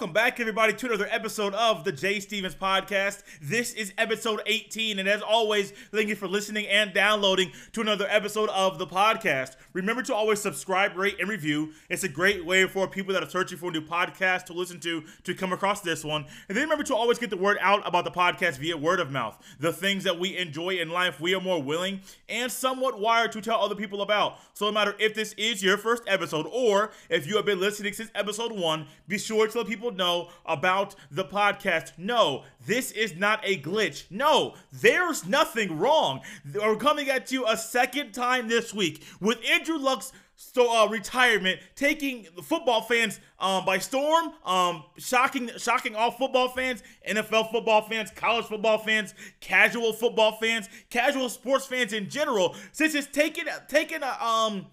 Welcome back, everybody, to another episode of the Jay Stephens Podcast. This is episode 18, and as always, thank you for listening and downloading to another episode of the podcast. Remember to always subscribe, rate, and review. It's a great way for people that are searching for a new podcast to listen to to come across this one. And then remember to always get the word out about the podcast via word of mouth. The things that we enjoy in life, we are more willing and somewhat wired to tell other people about. So no matter if this is your first episode or if you have been listening since episode one, be sure to let people know about the podcast. No, this is not a glitch. No, there's nothing wrong. We're coming at you a second time this week with Andrew Luck's so uh, retirement taking the football fans um, by storm um, shocking shocking all football fans nfl football fans college football fans casual football fans casual sports fans in general since it's taken taken a um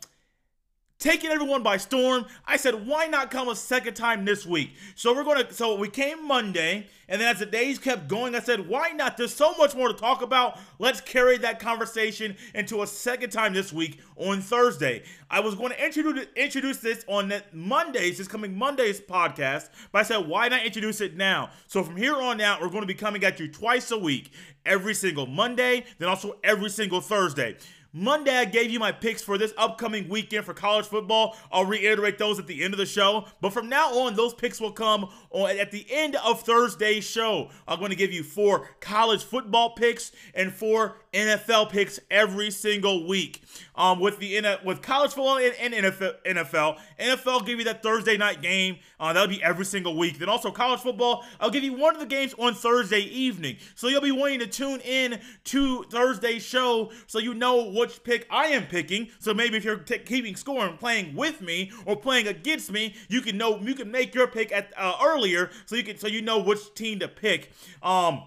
taking everyone by storm. I said, why not come a second time this week? So we're gonna. So we came Monday, and then as the days kept going, I said, why not? There's so much more to talk about. Let's carry that conversation into a second time this week on Thursday. I was going to introduce introduce this on Mondays, this coming Monday's podcast, but I said, why not introduce it now? So from here on out, we're going to be coming at you twice a week, every single Monday, then also every single Thursday. Monday, I gave you my picks for this upcoming weekend for college football. I'll reiterate those at the end of the show. But from now on, those picks will come on at the end of Thursday's show. I'm going to give you four college football picks and four NFL picks every single week. Um, with the with college football and, and NFL, NFL, NFL give you that Thursday night game. Uh, that'll be every single week. Then also college football, I'll give you one of the games on Thursday evening. So you'll be wanting to tune in to Thursday's show so you know which pick I am picking. So maybe if you're t- keeping score and playing with me or playing against me, you can know you can make your pick at uh, earlier so you can so you know which team to pick. Um.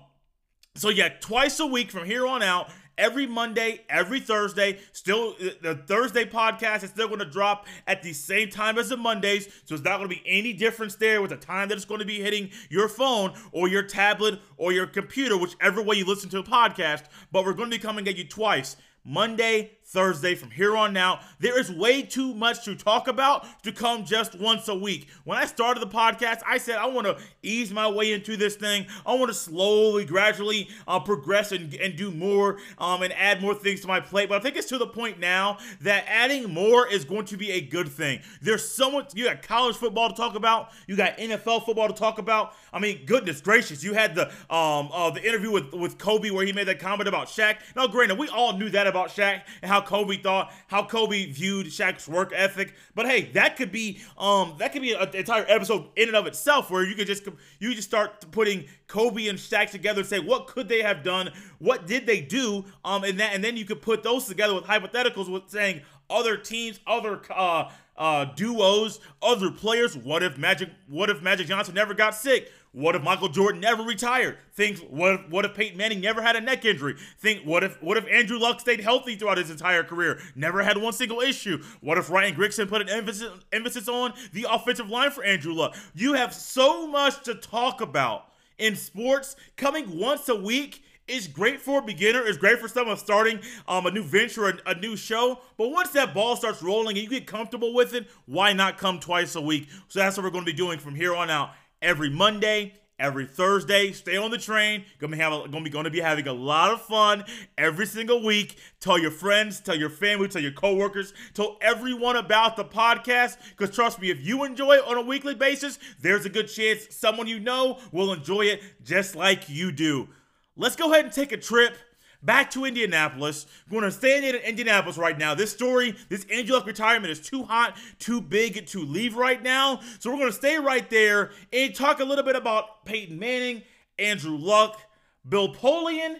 So yeah, twice a week from here on out, every Monday, every Thursday. Still, the Thursday podcast is still going to drop at the same time as the Mondays. So it's not going to be any difference there with the time that it's going to be hitting your phone or your tablet or your computer, whichever way you listen to a podcast. But we're going to be coming at you twice Monday, Thursday from here on out. There is way too much to talk about to come just once a week. When I started the podcast, I said I want to ease my way into this thing. I want to slowly, gradually uh, progress and, and do more um, and add more things to my plate. But I think it's to the point now that adding more is going to be a good thing. There's so much, you got college football to talk about, you got NFL football to talk about. I mean, goodness gracious, you had the um uh, the interview with, with Kobe where he made that comment about Shaq. Now, granted, we all knew that about Shaq and how how Kobe thought, how Kobe viewed Shaq's work ethic. But hey, that could be um that could be an entire episode in and of itself where you could just you just start putting Kobe and Shaq together and say what could they have done, what did they do, um and that and then you could put those together with hypotheticals with saying other teams, other uh uh, duos, other players. What if Magic? What if Magic Johnson never got sick? What if Michael Jordan never retired? Think what if, what if Peyton Manning never had a neck injury? Think what if what if Andrew Luck stayed healthy throughout his entire career, never had one single issue? What if Ryan Grigson put an emphasis emphasis on the offensive line for Andrew Luck? You have so much to talk about in sports coming once a week is great for a beginner. It's great for someone starting um, a new venture, a, a, new show. But once that ball starts rolling and you get comfortable with it, why not come twice a week? So that's what we're going to be doing from here on out every Monday, every Thursday. Stay on the train. Gonna be having, gonna be gonna be having a lot of fun every single week. Tell your friends, tell your family, tell your coworkers, tell everyone about the podcast. Because trust me, if you enjoy it on a weekly basis, there's a good chance someone you know will enjoy it just like you do. Let's go ahead and take a trip back to Indianapolis. We're going to stay in Indianapolis right now. This story, this Andrew Luck retirement is too hot, too big to leave right now. So we're going to stay right there and talk a little bit about Peyton Manning, Andrew Luck, Bill Polian,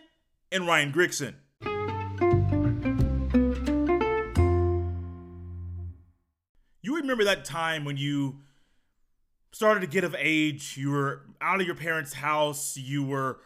and Ryan Grigson. You remember that time when you started to get of age, you were out of your parents' house, you were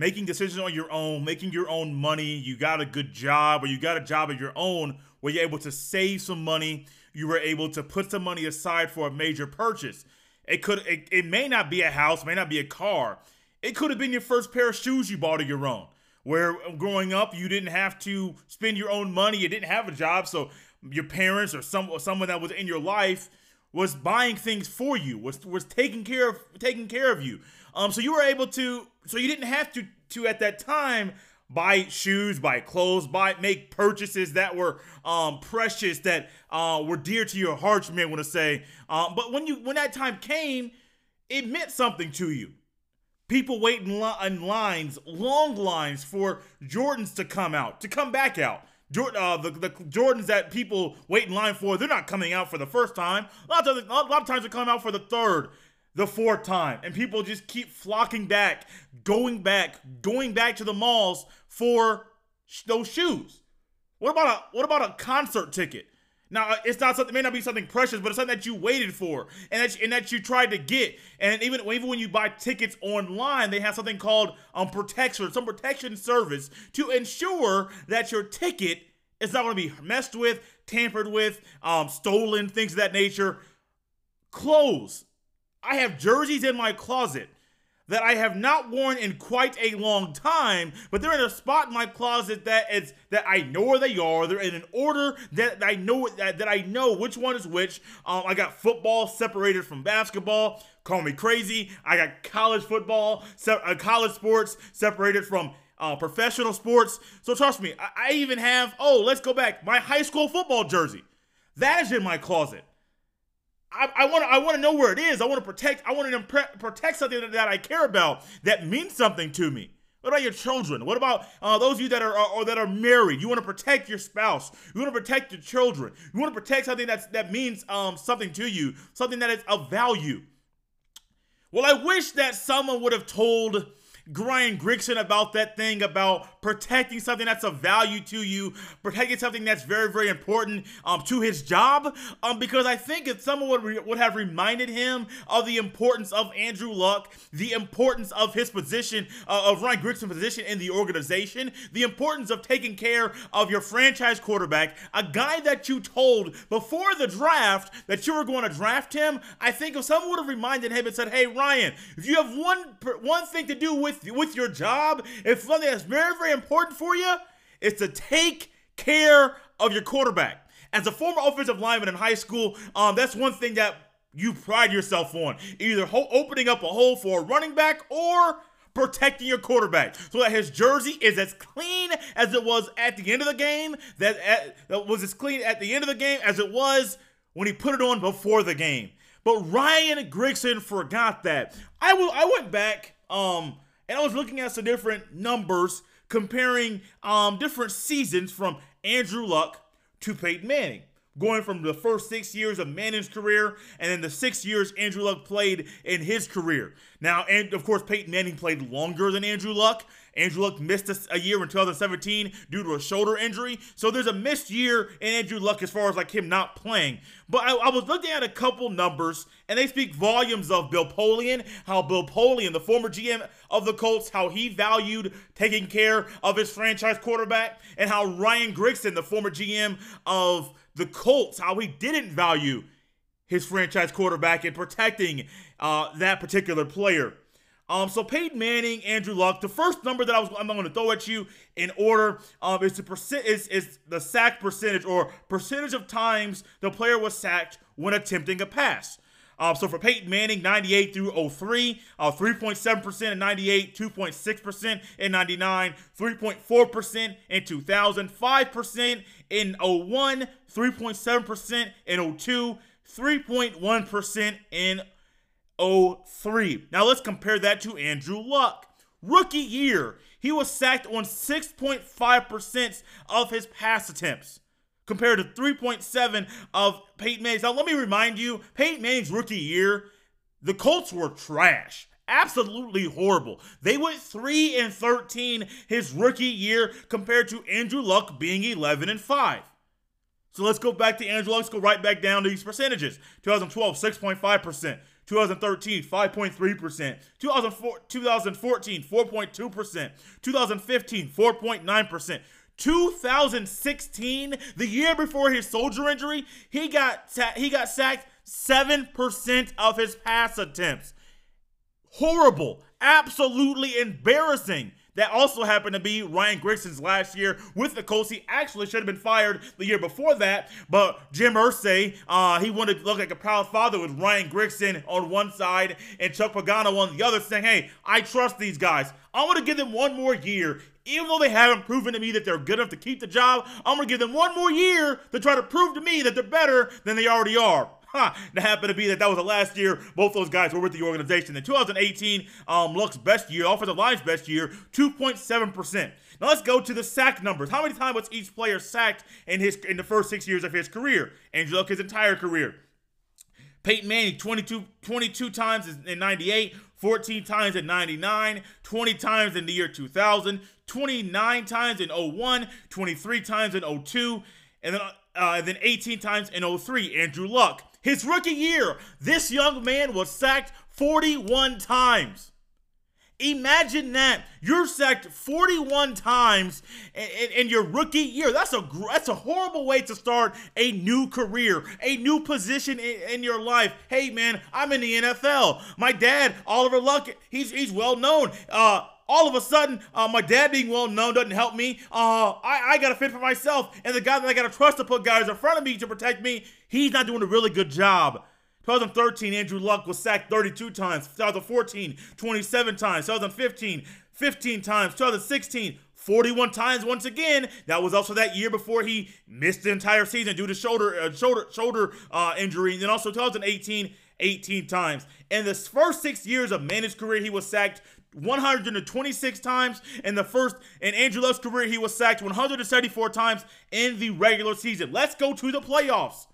making decisions on your own, making your own money, you got a good job or you got a job of your own where you're able to save some money, you were able to put some money aside for a major purchase. It could it, it may not be a house, may not be a car. It could have been your first pair of shoes you bought of your own. Where growing up you didn't have to spend your own money, you didn't have a job, so your parents or some someone that was in your life was buying things for you, was was taking care of taking care of you. Um, so you were able to, so you didn't have to to at that time buy shoes, buy clothes, buy make purchases that were um, precious, that uh, were dear to your heart. You may want to say, um, but when you when that time came, it meant something to you. People wait in, li- in lines, long lines for Jordans to come out, to come back out. Jordan, uh, the, the Jordans that people wait in line for, they're not coming out for the first time. A lot of, times, a lot of times they're coming out for the third, the fourth time. And people just keep flocking back, going back, going back to the malls for those shoes. What about a what about a concert ticket? Now it's not something. It may not be something precious, but it's something that you waited for and that and that you tried to get. And even even when you buy tickets online, they have something called um protection, some protection service to ensure that your ticket is not going to be messed with, tampered with, um, stolen, things of that nature. Clothes. I have jerseys in my closet that I have not worn in quite a long time, but they're in a spot in my closet that is that I know where they are. They're in an order that I know that, that I know which one is which. Um, I got football separated from basketball. Call me crazy. I got college football, se- uh, college sports separated from uh, professional sports. So trust me, I, I even have. Oh, let's go back. My high school football jersey. That is in my closet. I want to I want to know where it is. I want to protect. I want to impre- protect something that, that, I care about that means something to me. What about your children? What about uh, those of you that are or that are married? You want to protect your spouse. You want to protect your children. You want to protect something that's that means um, something to you, something that is of value. Well, I wish that someone would have told Ryan Grigson about that thing about protecting something that's of value to you, protecting something that's very, very important um, to his job. Um, because I think if someone would, re- would have reminded him of the importance of Andrew Luck, the importance of his position, uh, of Ryan Grigson's position in the organization, the importance of taking care of your franchise quarterback, a guy that you told before the draft that you were going to draft him. I think if someone would have reminded him and said, "Hey, Ryan, if you have one one thing to do with with your job, if something that's very, very important for you, is to take care of your quarterback. As a former offensive lineman in high school, um, that's one thing that you pride yourself on. Either ho- opening up a hole for a running back or protecting your quarterback so that his jersey is as clean as it was at the end of the game, that, at, that was as clean at the end of the game as it was when he put it on before the game. But Ryan Grigson forgot that. I will. I went back. Um, and I was looking at some different numbers comparing um, different seasons from Andrew Luck to Peyton Manning. Going from the first six years of Manning's career and then the six years Andrew Luck played in his career. Now, and of course, Peyton Manning played longer than Andrew Luck. Andrew Luck missed a, year in 2017 due to a shoulder injury. So there's a missed year in Andrew Luck as far as like him not playing. But I, I was looking at a couple numbers, and they speak volumes of Bill Polian, how Bill Polian, the former GM of the Colts, how he valued taking care of his franchise quarterback, and how Ryan Grigson, the former GM of the Colts, how he didn't value his franchise quarterback and protecting uh, that particular player. Um, so Peyton Manning, Andrew Luck. The first number that I was I'm going to throw at you in order um, is the percent is, is the sack percentage or percentage of times the player was sacked when attempting a pass. Um, so for Peyton Manning, 98 through 03, uh, 3.7% in 98, 2.6% in 99, 3.4% in 2000, 5% in 01, 3.7% in 02, 3.1% in 03. Now let's compare that to Andrew Luck. Rookie year, he was sacked on 6.5% of his pass attempts compared to 3.7 of Peyton Manning's. Now let me remind you, Peyton Manning's rookie year, the Colts were trash. Absolutely horrible. They went 3 and 13 his rookie year compared to Andrew Luck being 11 and 5. So let's go back to Andrew Luck. Let's go right back down to these percentages. 2012, 6.5%. 2013, 5.3%. 2014, 4.2%. 2015, 4.9%. 2016, the year before his soldier injury, he got he got sacked 7% of his pass attempts. Horrible, absolutely embarrassing That also happened to be Ryan Grigson's last year with the Colts. He actually should have been fired the year before that, but Jim Irsay, uh, he wanted to look like a proud father with Ryan Grigson on one side and Chuck Pagano on the other, saying, hey, I trust these guys. I want to give them one more year. Even though they haven't proven to me that they're good enough to keep the job, I'm going to give them one more year to try to prove to me that they're better than they already are. It happened to be that that was the last year both those guys were with the organization. In 2018, um, Luck's best year, offensive line's best year, 2.7%. Now let's go to the sack numbers. How many times was each player sacked in his in the first six years of his career? Andrew Luck, his entire career. Peyton Manning, 22, 22 times in 98, 14 times in 99, 20 times in the year 2000, 29 times in 01, 23 times in 02, and then, uh, and then 18 times in 03. Andrew Luck, his rookie year, this young man was sacked 41 times. Imagine that you're sacked 41 times in, in, your rookie year. That's a that's a horrible way to start a new career, a new position in, in, your life. Hey man, I'm in the NFL. My dad, Oliver Luck, he's he's well known. Uh, all of a sudden, uh, my dad being well known doesn't help me. Uh, I, I got to fit for myself. And the guy that I got to trust to put guys in front of me to protect me, he's not doing a really good job. 2013, Andrew Luck was sacked 32 times. 2014, 27 times. 2015, 15 times. 2016, 41 times once again. That was also that year before he missed the entire season due to shoulder uh, shoulder shoulder uh, injury. And then also 2018, 18 times. In the first six years of Manning's career, he was sacked 126 times in the first in Andrew Luck's career he was sacked 174 times in the regular season. Let's go to the playoffs.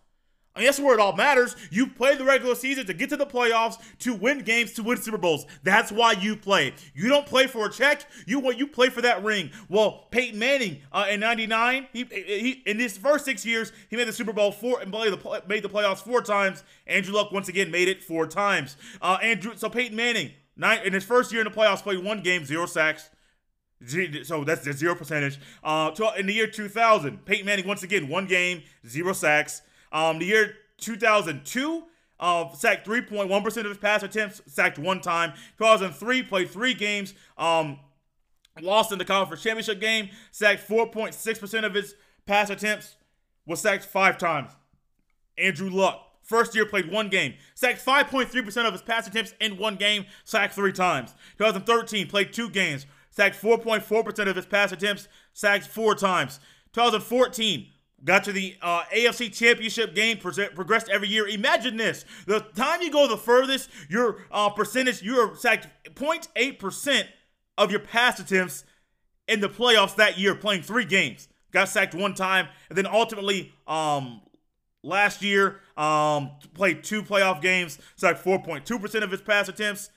I mean, that's where it all matters. You play the regular season to get to the playoffs, to win games, to win Super Bowls. That's why you play. You don't play for a check. You what you play for that ring. Well, Peyton Manning uh, in '99, he, he in his first six years, he made the Super Bowl four and made the made the playoffs four times. Andrew Luck once again made it four times. Uh, Andrew, so Peyton Manning, nine in his first year in the playoffs, played one game, zero sacks. So that's the zero percentage. Uh, in the year 2000, Peyton Manning once again one game, zero sacks. Um, the year 2002, uh, sacked 3.1% of his pass attempts, sacked one time. 2003, played three games, um, lost in the conference championship game, sacked 4.6% of his pass attempts, was sacked five times. Andrew Luck, first year played one game, sacked 5.3% of his pass attempts in one game, sacked three times. 2013, played two games, sacked 4.4% of his pass attempts, sacked four times. 2014, Got to the uh, AFC Championship game, progressed every year. Imagine this: the time you go the furthest, your uh, percentage, you're sacked 0.8 percent of your pass attempts in the playoffs that year, playing three games. Got sacked one time, and then ultimately, um, last year, um, played two playoff games, sacked 4.2 percent of his pass attempts,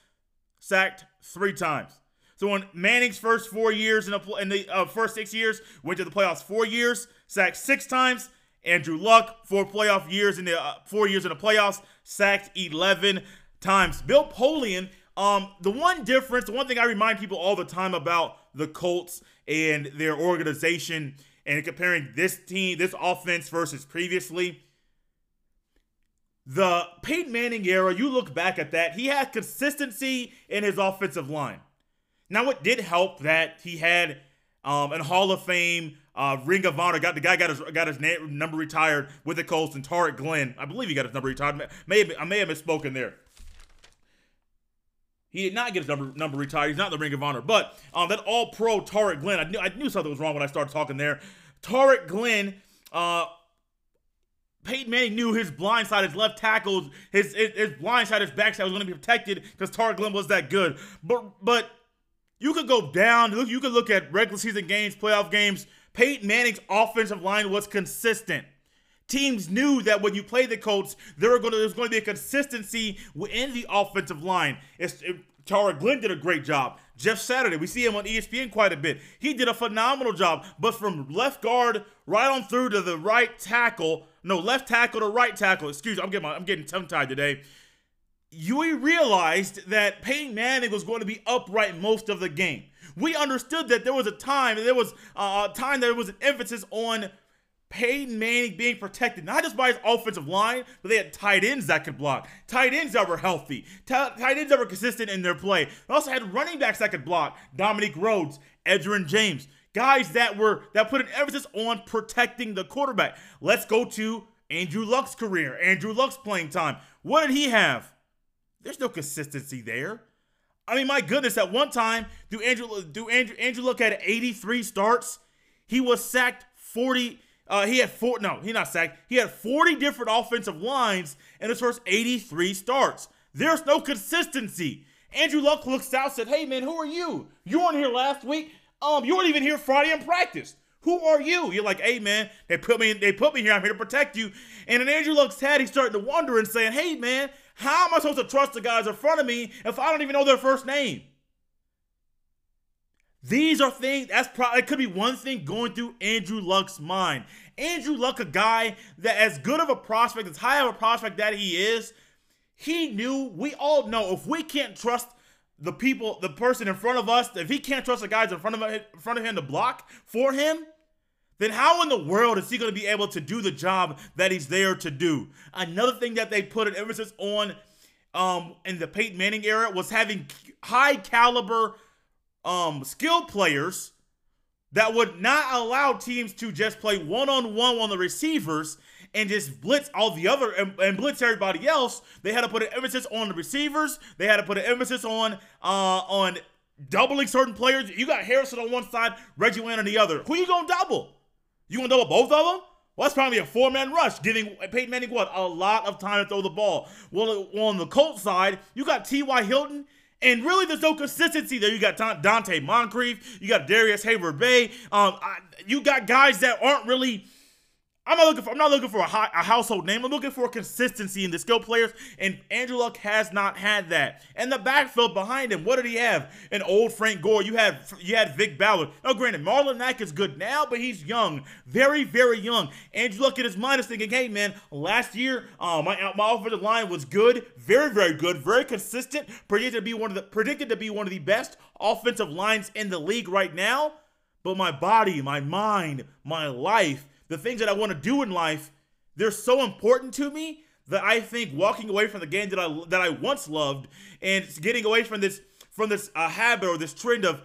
sacked three times. So in Manning's first four years in the, in the uh, first six years, went to the playoffs four years, sacked six times. Andrew Luck, four playoff years in the uh, four years in the playoffs, sacked 11 times. Bill Polian, um, the one difference, the one thing I remind people all the time about the Colts and their organization and comparing this team, this offense versus previously. The Peyton Manning era, you look back at that, he had consistency in his offensive line. Now, it did help that he had um, an Hall of Fame uh, Ring of Honor. Got the guy got his got his number retired with the Colts and Tarik Glenn. I believe he got his number retired. May have, I may have misspoken there. He did not get his number number retired. He's not in the Ring of Honor. But um, that All Pro Tarik Glenn, I knew I knew something was wrong when I started talking there. Tarik Glenn, uh, Peyton Manning knew his blind side, his left tackles, his his, his blind side, his backside was going to be protected because Tarik Glenn was that good. But but you could go down. Look, You could look at regular season games, playoff games. Peyton Manning's offensive line was consistent. Teams knew that when you play the Colts, there going to, there's going to be a consistency within the offensive line. It's, it, Tarik Glenn did a great job. Jeff Saturday, we see him on ESPN quite a bit. He did a phenomenal job. But from left guard right on through to the right tackle, no, left tackle to right tackle. Excuse me, I'm getting my, I'm getting tongue tied today you realized that Peyton Manning was going to be upright most of the game. We understood that there was a time, there was uh, a time that there was an emphasis on Peyton Manning being protected, not just by his offensive line, but they had tight ends that could block, tight ends that were healthy, tight ends that were consistent in their play. They also had running backs that could block, Dominic Rhodes, Edgerrin James, guys that were that put an emphasis on protecting the quarterback. Let's go to Andrew Luck's career. Andrew Luck's playing time. What did he have? There's no consistency there. I mean, my goodness, at one time, do Andrew do Andrew Andrew Luck had 83 starts? He was sacked 40. Uh, he had four. No, he not sacked. He had 40 different offensive lines in his first 83 starts. There's no consistency. Andrew Luck looks out, said, "Hey man, who are you? You weren't here last week. Um, you weren't even here Friday in practice. Who are you?" You're like, "Hey man, they put me. They put me here. I'm here to protect you." And in Andrew Luck's head, he's starting to wonder and saying, "Hey man, how am I supposed to trust the guys in front of me if I don't even know their first name?" These are things that's probably it could be one thing going through Andrew Luck's mind. Andrew Luck, a guy that as good of a prospect, as high of a prospect that he is, he knew, we all know, if we can't trust the people, the person in front of us, if he can't trust the guys in front of him, in front of him to block for him, then how in the world is he going to be able to do the job that he's there to do? Another thing that they put an emphasis on um, in the Peyton Manning era was having high caliber um, skilled players that would not allow teams to just play one on one on the receivers and just blitz all the other and, and, blitz everybody else. They had to put an emphasis on the receivers. They had to put an emphasis on uh on doubling certain players. You got Harrison on one side, Reggie Wayne on the other. Who you gonna double? You gonna double both of them? Well, that's probably a four-man rush, giving Peyton Manning what a lot of time to throw the ball. Well, on the Colts side, you got T.Y. Hilton. And really, there's no consistency there. You got Donte Moncrief, you got Darius Heyward-Bey. Um, I, you got guys that aren't really I'm not looking for I'm not looking for a, high, a household name. I'm looking for consistency in the skill players, and Andrew Luck has not had that. And the backfield behind him, what did he have? An old Frank Gore. You had you had Vick Ballard. Now, granted, Marlon Mack is good now, but he's young, very very young. Andrew Luck in his mind is thinking, hey man, last year uh, my my offensive line was good, very very good, very consistent, predicted to be one of the predicted to be one of the best offensive lines in the league right now. But my body, my mind, my life the things that I want to do in life, they're so important to me that I think walking away from the game that I that I once loved and getting away from this from this uh, habit or this trend of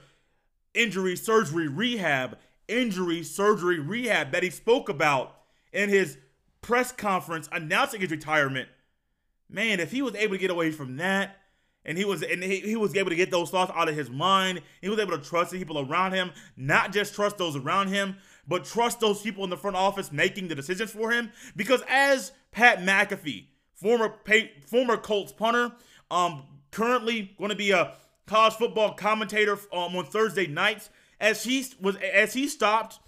injury, surgery, rehab, injury, surgery, rehab that he spoke about in his press conference announcing his retirement. Man, if he was able to get away from that, and he was and he, he was able to get those thoughts out of his mind, he was able to trust the people around him, not just trust those around him, but trust those people in the front office making the decisions for him. Because as Pat McAfee, former former Colts punter, um, currently going to be a college football commentator um, on Thursday nights, as he was as he stopped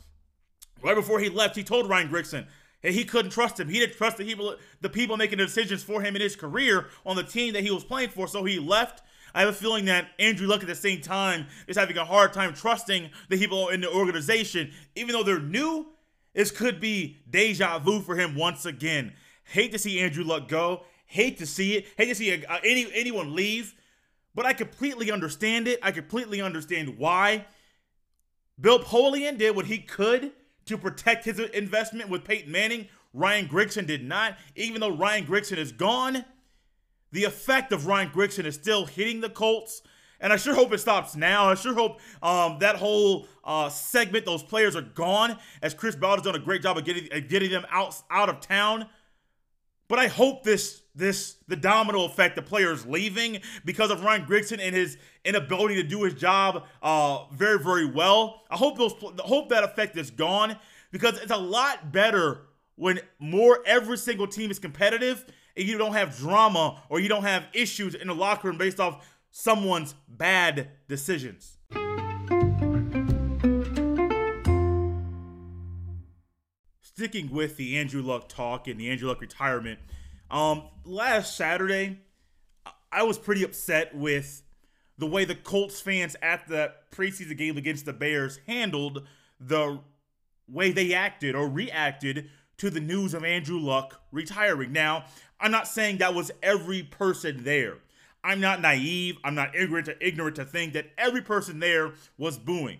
right before he left, he told Ryan Grigson that he couldn't trust him. He didn't trust the people the people making the decisions for him in his career on the team that he was playing for, so he left I have a feeling that Andrew Luck at the same time is having a hard time trusting the people in the organization, even though they're new. This could be deja vu for him once again. Hate to see Andrew Luck go. Hate to see it. Hate to see a, any anyone leave. But I completely understand it. I completely understand why. Bill Polian did what he could to protect his investment with Peyton Manning. Ryan Grigson did not. Even though Ryan Grigson is gone, the effect of Ryan Grigson is still hitting the Colts. And I sure hope it stops now. I sure hope um, that whole uh, segment, those players are gone, as Chris Ballard's done a great job of getting, uh, getting them out, out of town. But I hope this this the domino effect, the players leaving because of Ryan Grigson and his inability to do his job uh, very very well. I hope those hope that effect is gone because it's a lot better when more every single team is competitive you don't have drama or you don't have issues in the locker room based off someone's bad decisions. Sticking with the Andrew Luck talk and the Andrew Luck retirement, um, last Saturday, I was pretty upset with the way the Colts fans at the preseason game against the Bears handled the way they acted or reacted to the news of Andrew Luck retiring. Now, I'm not saying that was every person there. I'm not naive. I'm not ignorant to ignorant to think that every person there was booing.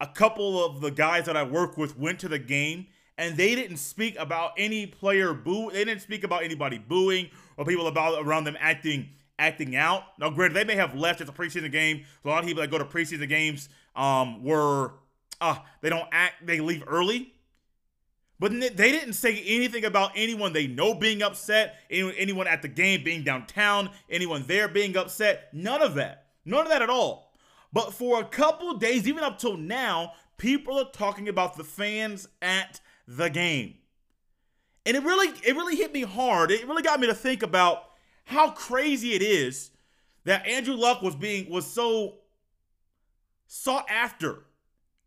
A couple of the guys that I work with went to the game and they didn't speak about any player boo. They didn't speak about anybody booing or people about around them acting acting out. Now, granted, they may have left as a preseason game. A lot of people that go to preseason games um, were uh, they don't act, they leave early. But they didn't say anything about anyone they know being upset, anyone at the game being downtown, anyone there being upset. None of that. None of that at all. But for a couple days, even up till now, people are talking about the fans at the game. And it really it really hit me hard. It really got me to think about how crazy it is that Andrew Luck was being was so sought after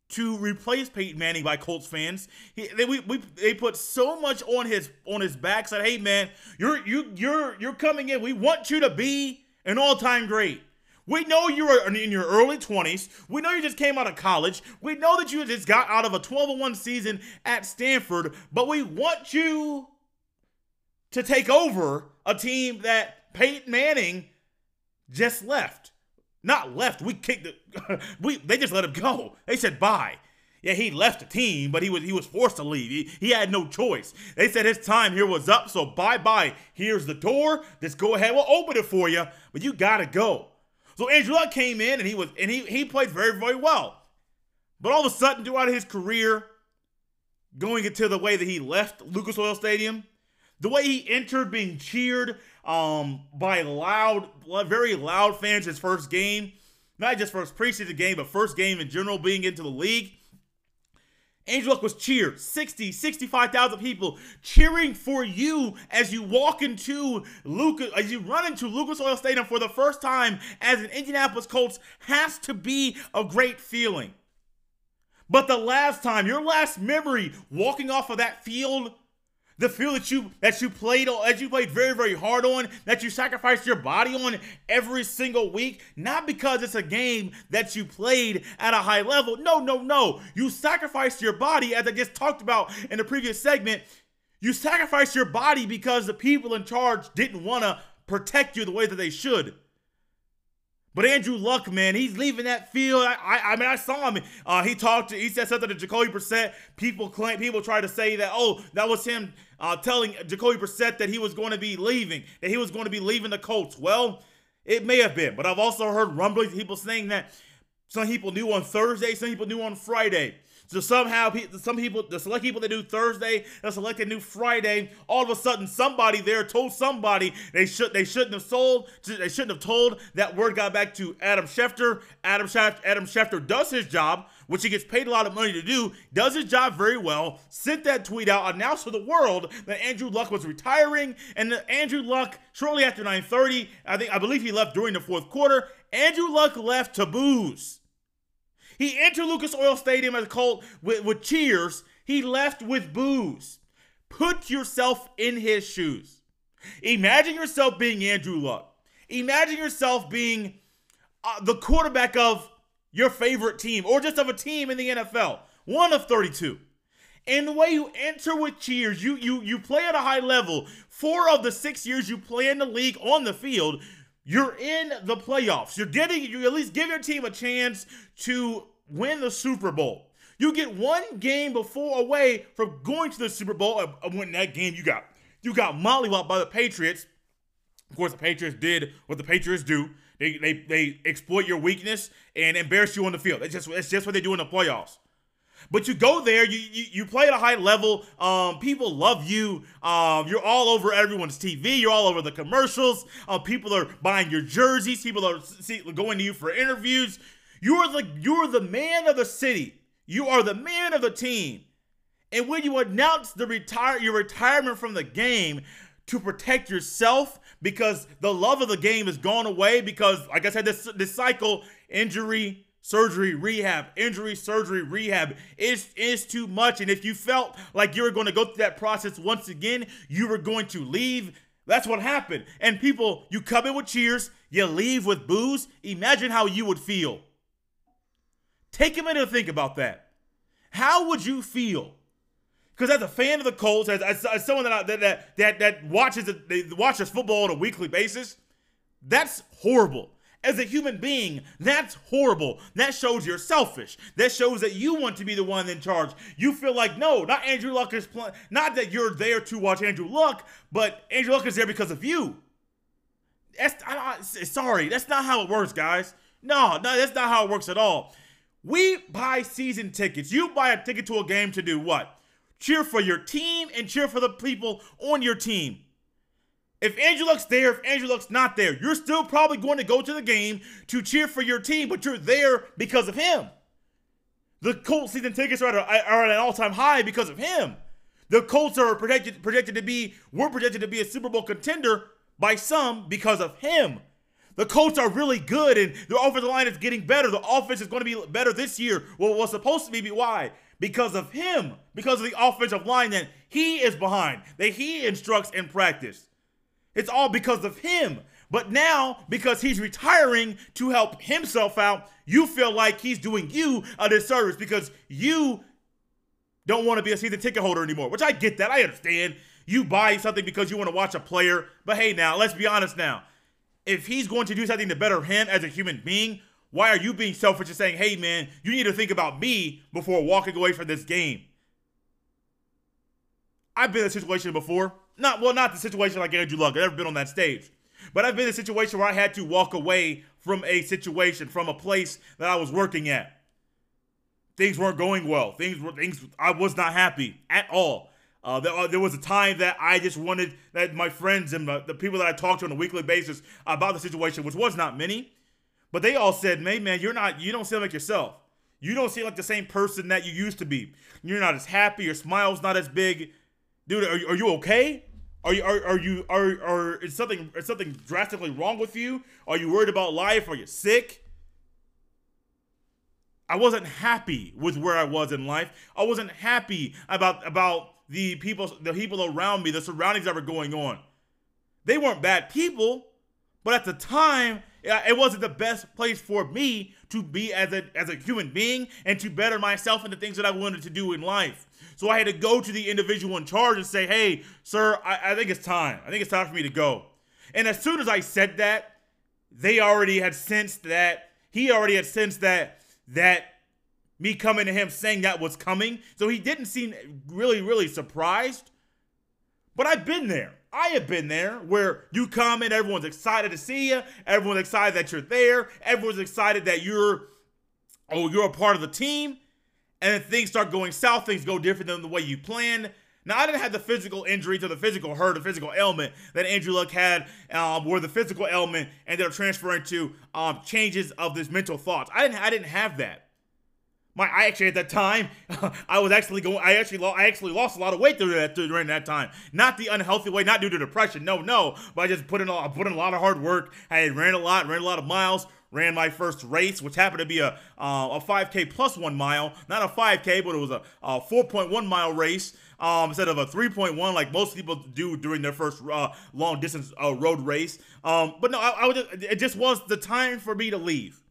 to replace Peyton Manning by Colts fans. He, they, we, we, they put so much on his on his back. Said, "Hey man, you're you you're you're coming in. We want you to be an all time great. We know you are in your early 20s. We know you just came out of college. We know that you just got out of a 12 1 season at Stanford, but we want you to take over a team that Peyton Manning just left. Not left. We kicked it. we they just let him go. They said bye. Yeah, he left the team, but he was he was forced to leave. He, he had no choice. They said his time here was up, so bye bye. Here's the door. Just go ahead. We'll open it for you, but you gotta go. So Andrew Luck came in and he was and he he played very very well. But all of a sudden, throughout his career, going into the way that he left Lucas Oil Stadium, the way he entered being cheered um, by loud, very loud fans his first game, not just first preseason game, but first game in general being into the league. Andrew Luck was cheered. 60, 65,000 people cheering for you as you walk into Lucas, as you run into Lucas Oil Stadium for the first time as an Indianapolis Colts has to be a great feeling. But the last time, your last memory walking off of that field the field that you that you played on, that you played very very hard on that you sacrificed your body on every single week not because it's a game that you played at a high level no no no you sacrificed your body as i just talked about in the previous segment you sacrificed your body because the people in charge didn't want to protect you the way that they should but Andrew Luck, man, he's leaving that field. I, I, I mean, I saw him. Uh, he talked. To, he said something to Jacoby Brissett. People claim, people try to say that, oh, that was him uh, telling Jacoby Brissett that he was going to be leaving, that he was going to be leaving the Colts. Well, it may have been, but I've also heard rumblings, people saying that some people knew on Thursday, some people knew on Friday. So somehow, some people, the select people that do Thursday, the select that do Friday, all of a sudden somebody there told somebody they should they shouldn't have sold, they shouldn't have told. That word got back to Adam Schefter. Adam Schefter, Adam Schefter does his job, which he gets paid a lot of money to do, does his job very well. Sent that tweet out, announced to the world that Andrew Luck was retiring, and Andrew Luck shortly after 9:30, I think I believe he left during the fourth quarter. Andrew Luck left to boos. He entered Lucas Oil Stadium as a Colt with, with cheers. He left with boos. Put yourself in his shoes. Imagine yourself being Andrew Luck. Imagine yourself being uh, the quarterback of your favorite team or just of a team in the NFL, one of 32. And the way you enter with cheers, you you you play at a high level. Four of the six years you play in the league on the field, you're in the playoffs. You're getting you at least give your team a chance to win the Super Bowl. You get one game before away from going to the Super Bowl uh, uh, and winning that game. You got you got mollywopped by the Patriots. Of course, the Patriots did what the Patriots do. They they they exploit your weakness and embarrass you on the field. That's just that's just what they do in the playoffs. But you go there, you, you, you play at a high level. Um, people love you. Um, you're all over everyone's TV. You're all over the commercials. Uh, people are buying your jerseys. People are see, going to you for interviews. You are the you are the man of the city. You are the man of the team. And when you announce the retire your retirement from the game to protect yourself because the love of the game has gone away because like I said this this cycle injury surgery rehab injury surgery rehab is is too much and if you felt like you were going to go through that process once again you were going to leave that's what happened and people you come in with cheers you leave with boos imagine how you would feel Take a minute to think about that. How would you feel? Because as a fan of the Colts, as, as, as someone that, that that that watches watches football on a weekly basis, that's horrible. As a human being, that's horrible. That shows you're selfish. That shows that you want to be the one in charge. You feel like no, not Andrew Luck is playing. Not that you're there to watch Andrew Luck, but Andrew Luck is there because of you. That's I, sorry, that's not how it works, guys. No, no, that's not how it works at all. We buy season tickets. You buy a ticket to a game to do what? Cheer for your team and cheer for the people on your team. If Andrew Luck's there, if Andrew Luck's not there, you're still probably going to go to the game to cheer for your team, but you're there because of him. The Colts season tickets are at, a, are at an all-time high because of him. The Colts are projected projected to be were projected to be a Super Bowl contender by some because of him. The Colts are really good, and the offensive line is getting better. The offense is going to be better this year. Well, was supposed to be. Why? Because of him. Because of the offensive line that he is behind, that he instructs in practice. It's all because of him. But now, because he's retiring to help himself out, you feel like he's doing you a disservice because you don't want to be a season ticket holder anymore, which I get that. I understand. You buy something because you want to watch a player. But hey, now, let's be honest now. If he's going to do something to better him as a human being, why are you being selfish and saying, hey, man, you need to think about me before walking away from this game? I've been in a situation before. Not well, not the situation like Andrew Luck. I've never been on that stage. But I've been in a situation where I had to walk away from a situation, from a place that I was working at. Things weren't going well. Things were things. I was not happy at all. Uh, there, uh, there, was a time that I just wanted that my friends and the, the, people that I talked to on a weekly basis about the situation, which was not many, but they all said, "Man, man, you're not. You don't seem like yourself. You don't seem like the same person that you used to be. You're not as happy. Your smile's not as big, dude. Are, are you okay? Are you are, are you are are is something is something drastically wrong with you? Are you worried about life? Are you sick? I wasn't happy with where I was in life. I wasn't happy about about the people the people around me, the surroundings that were going on. They weren't bad people, but at the time, it wasn't the best place for me to be as a as a human being and to better myself and the things that I wanted to do in life. So I had to go to the individual in charge and say, hey, sir, I, I think it's time. I think it's time for me to go. And as soon as I said that, they already had sensed that, he already had sensed that, that me coming to him saying that was coming. So he didn't seem really, really surprised. But I've been there. I have been there where you come and everyone's excited to see you. Everyone's excited that you're there. Everyone's excited that you're, oh, you're a part of the team and then things start going south, things go different than the way you planned. Now, I didn't have the physical injury to the physical hurt, the physical ailment that Andrew Luck had, um, where the physical ailment ended up transferring to um, changes of this mental thoughts. I didn't, I didn't have that. My, I actually at that time, I was actually going. I actually, I actually lost a lot of weight during that during that time. Not the unhealthy way, not due to depression. No, no. But I just put in, a, put in a lot of hard work. I ran a lot, ran a lot of miles, ran my first race, which happened to be a uh, a 5K plus one mile, not a 5K, but it was a, a 4.1 mile race um, instead of a 3.1 like most people do during their first uh, long distance uh, road race. Um, but no, I, I just, it just was the time for me to leave,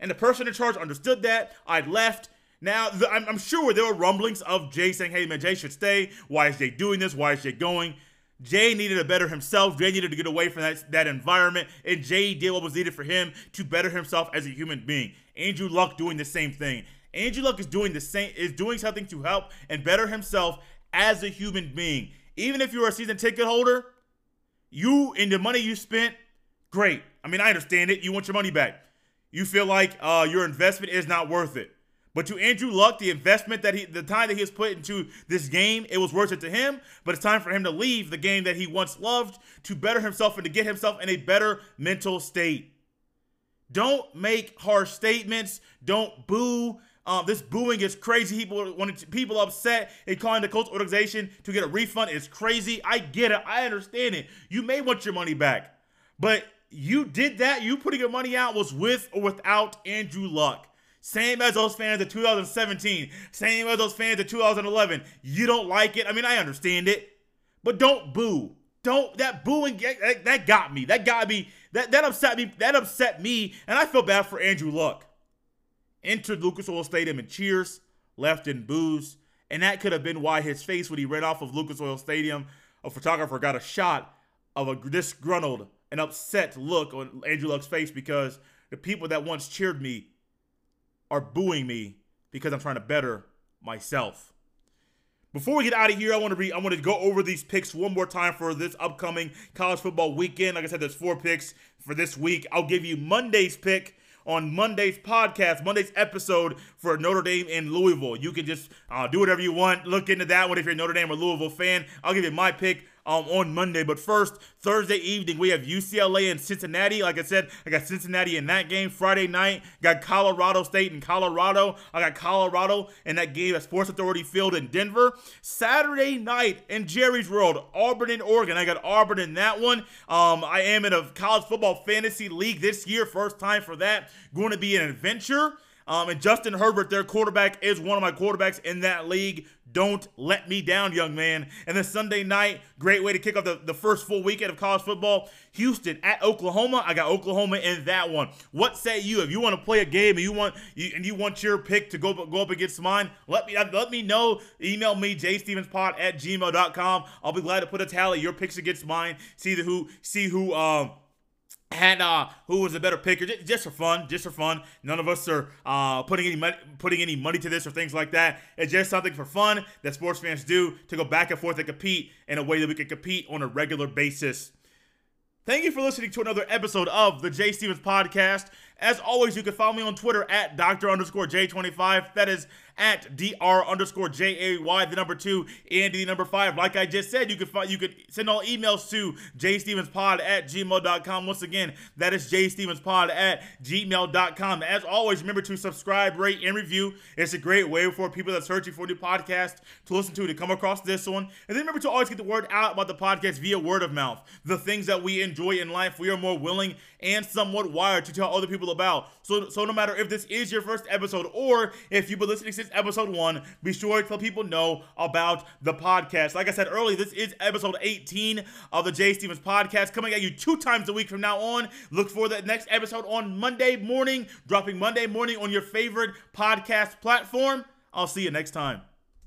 and the person in charge understood that. I'd left. Now, the, I'm, I'm sure there were rumblings of Jay saying, "Hey, man, Jay should stay. Why is Jay doing this? Why is Jay going?" Jay needed to better himself. Jay needed to get away from that, that environment. And Jay did what was needed for him to better himself as a human being. Andrew Luck doing the same thing. Andrew Luck is doing the same is doing something to help and better himself as a human being. Even if you're a season ticket holder, you and the money you spent, great. I mean, I understand it. You want your money back. You feel like uh, your investment is not worth it. But to Andrew Luck, the investment that he, the time that he has put into this game, it was worth it to him. But it's time for him to leave the game that he once loved to better himself and to get himself in a better mental state. Don't make harsh statements. Don't boo. Um, this booing is crazy. People wanted people upset and calling the Colts organization to get a refund is crazy. I get it. I understand it. You may want your money back, but you did that. You putting your money out was with or without Andrew Luck. Same as those fans of 2017. Same as those fans of 2011. You don't like it. I mean, I understand it. But don't boo. Don't that booing that, that got me. That got me. That that upset me. That upset me. And I feel bad for Andrew Luck. Entered Lucas Oil Stadium and cheers, left in boos. And that could have been why his face when he ran off of Lucas Oil Stadium, a photographer got a shot of a disgruntled and upset look on Andrew Luck's face because the people that once cheered me are booing me because I'm trying to better myself. Before we get out of here, I want to be I want to go over these picks one more time for this upcoming college football weekend. Like I said, there's four picks for this week. I'll give you Monday's pick on Monday's podcast, Monday's episode for Notre Dame and Louisville. You can just uh, do whatever you want. Look into that one if you're a Notre Dame or Louisville fan. I'll give you my pick um, on Monday. But first, Thursday evening, we have UCLA and Cincinnati. Like I said, I got Cincinnati in that game. Friday night, got Colorado State and Colorado. I got Colorado in that game at Sports Authority Field in Denver. Saturday night in Jerry's World, Auburn and Oregon. I got Auburn in that one. Um, I am in a college football fantasy league this year. First time for that. Going to be an adventure. Um, and Justin Herbert, their quarterback, is one of my quarterbacks in that league. Don't let me down, young man. And then Sunday night, great way to kick off the, the first full weekend of college football. Houston at Oklahoma. I got Oklahoma in that one. What say you? If you want to play a game and you want you, and you want your pick to go go up against mine, let me let me know. Email me jstevenspod at gmail.com. I'll be glad to put a tally your picks against mine. See the who see who um and uh, who was a better picker? Just for fun, just for fun. None of us are uh, putting any money, putting any money to this or things like that. It's just something for fun that sports fans do to go back and forth and compete in a way that we can compete on a regular basis. Thank you for listening to another episode of the Jay Stephens Podcast. As always, you can follow me on Twitter at Dr. underscore J25. That is at dr underscore j a y the number two and the number five. Like I just said, you can find you could send all emails to jstevenspod at gmail.com. Once again, that is jstevenspod at gmail.com. As always, remember to subscribe, rate, and review. It's a great way for people that are searching for a new podcast to listen to to come across this one. And then remember to always get the word out about the podcast via word of mouth. The things that we enjoy in life, we are more willing and somewhat wired to tell other people about. So, so no matter if this is your first episode or if you've been listening since episode one, be sure to let people know about the podcast. Like I said earlier, this is episode 18 of the Jay Stephens podcast, coming at you two times a week from now on. Look for the next episode on Monday morning, dropping Monday morning on your favorite podcast platform. I'll see you next time.